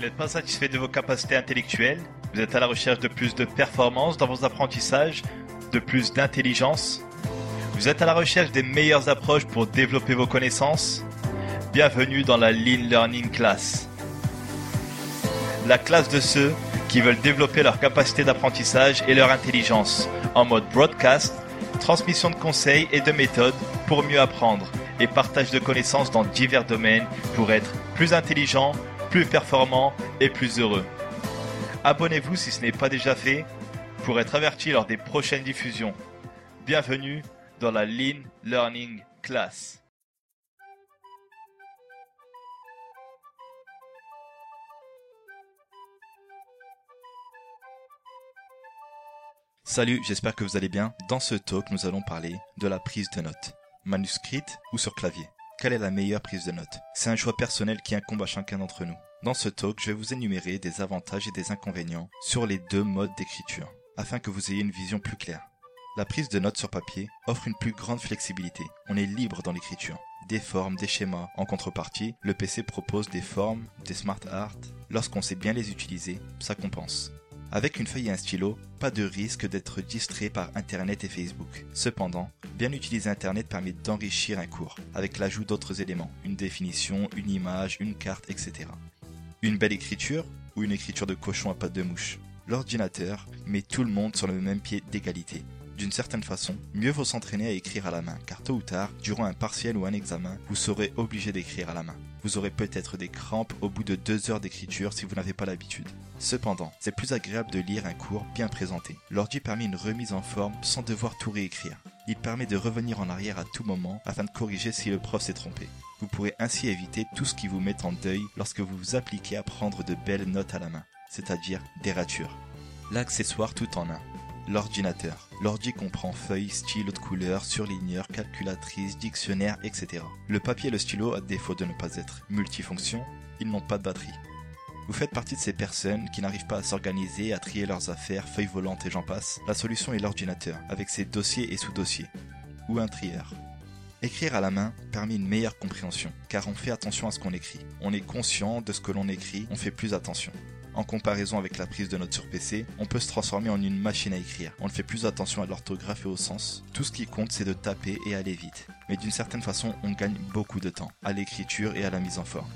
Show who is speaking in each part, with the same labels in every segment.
Speaker 1: n'êtes pas satisfait de vos capacités intellectuelles? Vous êtes à la recherche de plus de performance dans vos apprentissages, de plus d'intelligence? Vous êtes à la recherche des meilleures approches pour développer vos connaissances? Bienvenue dans la Lean Learning Class. La classe de ceux qui veulent développer leur capacité d'apprentissage et leur intelligence en mode broadcast, transmission de conseils et de méthodes pour mieux apprendre et partage de connaissances dans divers domaines pour être plus intelligent, plus performant et plus heureux. Abonnez-vous si ce n'est pas déjà fait pour être averti lors des prochaines diffusions. Bienvenue dans la Lean Learning Class. Salut, j'espère que vous allez bien. Dans ce talk, nous allons parler de la prise de notes. Manuscrite ou sur clavier? Quelle est la meilleure prise de notes? C'est un choix personnel qui incombe à chacun d'entre nous. Dans ce talk, je vais vous énumérer des avantages et des inconvénients sur les deux modes d'écriture, afin que vous ayez une vision plus claire. La prise de notes sur papier offre une plus grande flexibilité. On est libre dans l'écriture. Des formes, des schémas. En contrepartie, le PC propose des formes, des smart art. Lorsqu'on sait bien les utiliser, ça compense. Avec une feuille et un stylo, pas de risque d'être distrait par Internet et Facebook. Cependant, bien utiliser Internet permet d'enrichir un cours, avec l'ajout d'autres éléments, une définition, une image, une carte, etc. Une belle écriture ou une écriture de cochon à pattes de mouche L'ordinateur met tout le monde sur le même pied d'égalité. D'une certaine façon, mieux vaut s'entraîner à écrire à la main, car tôt ou tard, durant un partiel ou un examen, vous serez obligé d'écrire à la main. Vous aurez peut-être des crampes au bout de deux heures d'écriture si vous n'avez pas l'habitude. Cependant, c'est plus agréable de lire un cours bien présenté. L'ordi permet une remise en forme sans devoir tout réécrire. Il permet de revenir en arrière à tout moment afin de corriger si le prof s'est trompé. Vous pourrez ainsi éviter tout ce qui vous met en deuil lorsque vous vous appliquez à prendre de belles notes à la main, c'est-à-dire des ratures. L'accessoire tout en un l'ordinateur. L'ordi comprend feuilles, stylos de couleur, surligneurs, calculatrices, dictionnaires, etc. Le papier et le stylo, à défaut de ne pas être multifonctions, ils n'ont pas de batterie. Vous faites partie de ces personnes qui n'arrivent pas à s'organiser, à trier leurs affaires, feuilles volantes et j'en passe. La solution est l'ordinateur, avec ses dossiers et sous-dossiers. Ou un trieur. Écrire à la main permet une meilleure compréhension, car on fait attention à ce qu'on écrit. On est conscient de ce que l'on écrit, on fait plus attention. En comparaison avec la prise de notes sur PC, on peut se transformer en une machine à écrire. On ne fait plus attention à l'orthographe et au sens. Tout ce qui compte, c'est de taper et aller vite. Mais d'une certaine façon, on gagne beaucoup de temps à l'écriture et à la mise en forme.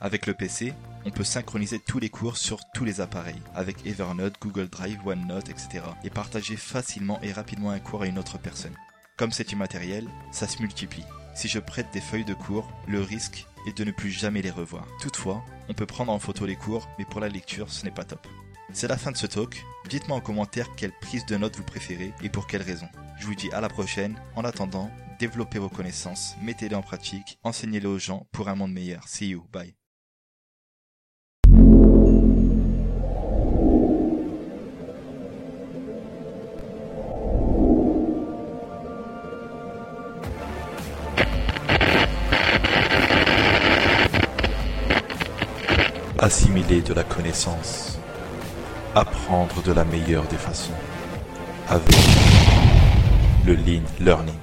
Speaker 1: Avec le PC, on peut synchroniser tous les cours sur tous les appareils, avec Evernote, Google Drive, OneNote, etc. et partager facilement et rapidement un cours à une autre personne. Comme c'est immatériel, ça se multiplie. Si je prête des feuilles de cours, le risque est de ne plus jamais les revoir. Toutefois, on peut prendre en photo les cours, mais pour la lecture, ce n'est pas top. C'est la fin de ce talk. Dites-moi en commentaire quelle prise de notes vous préférez et pour quelles raisons. Je vous dis à la prochaine. En attendant, développez vos connaissances, mettez-les en pratique, enseignez-les aux gens pour un monde meilleur. See you. Bye. Assimiler de la connaissance, apprendre de la meilleure des façons, avec le Lean Learning.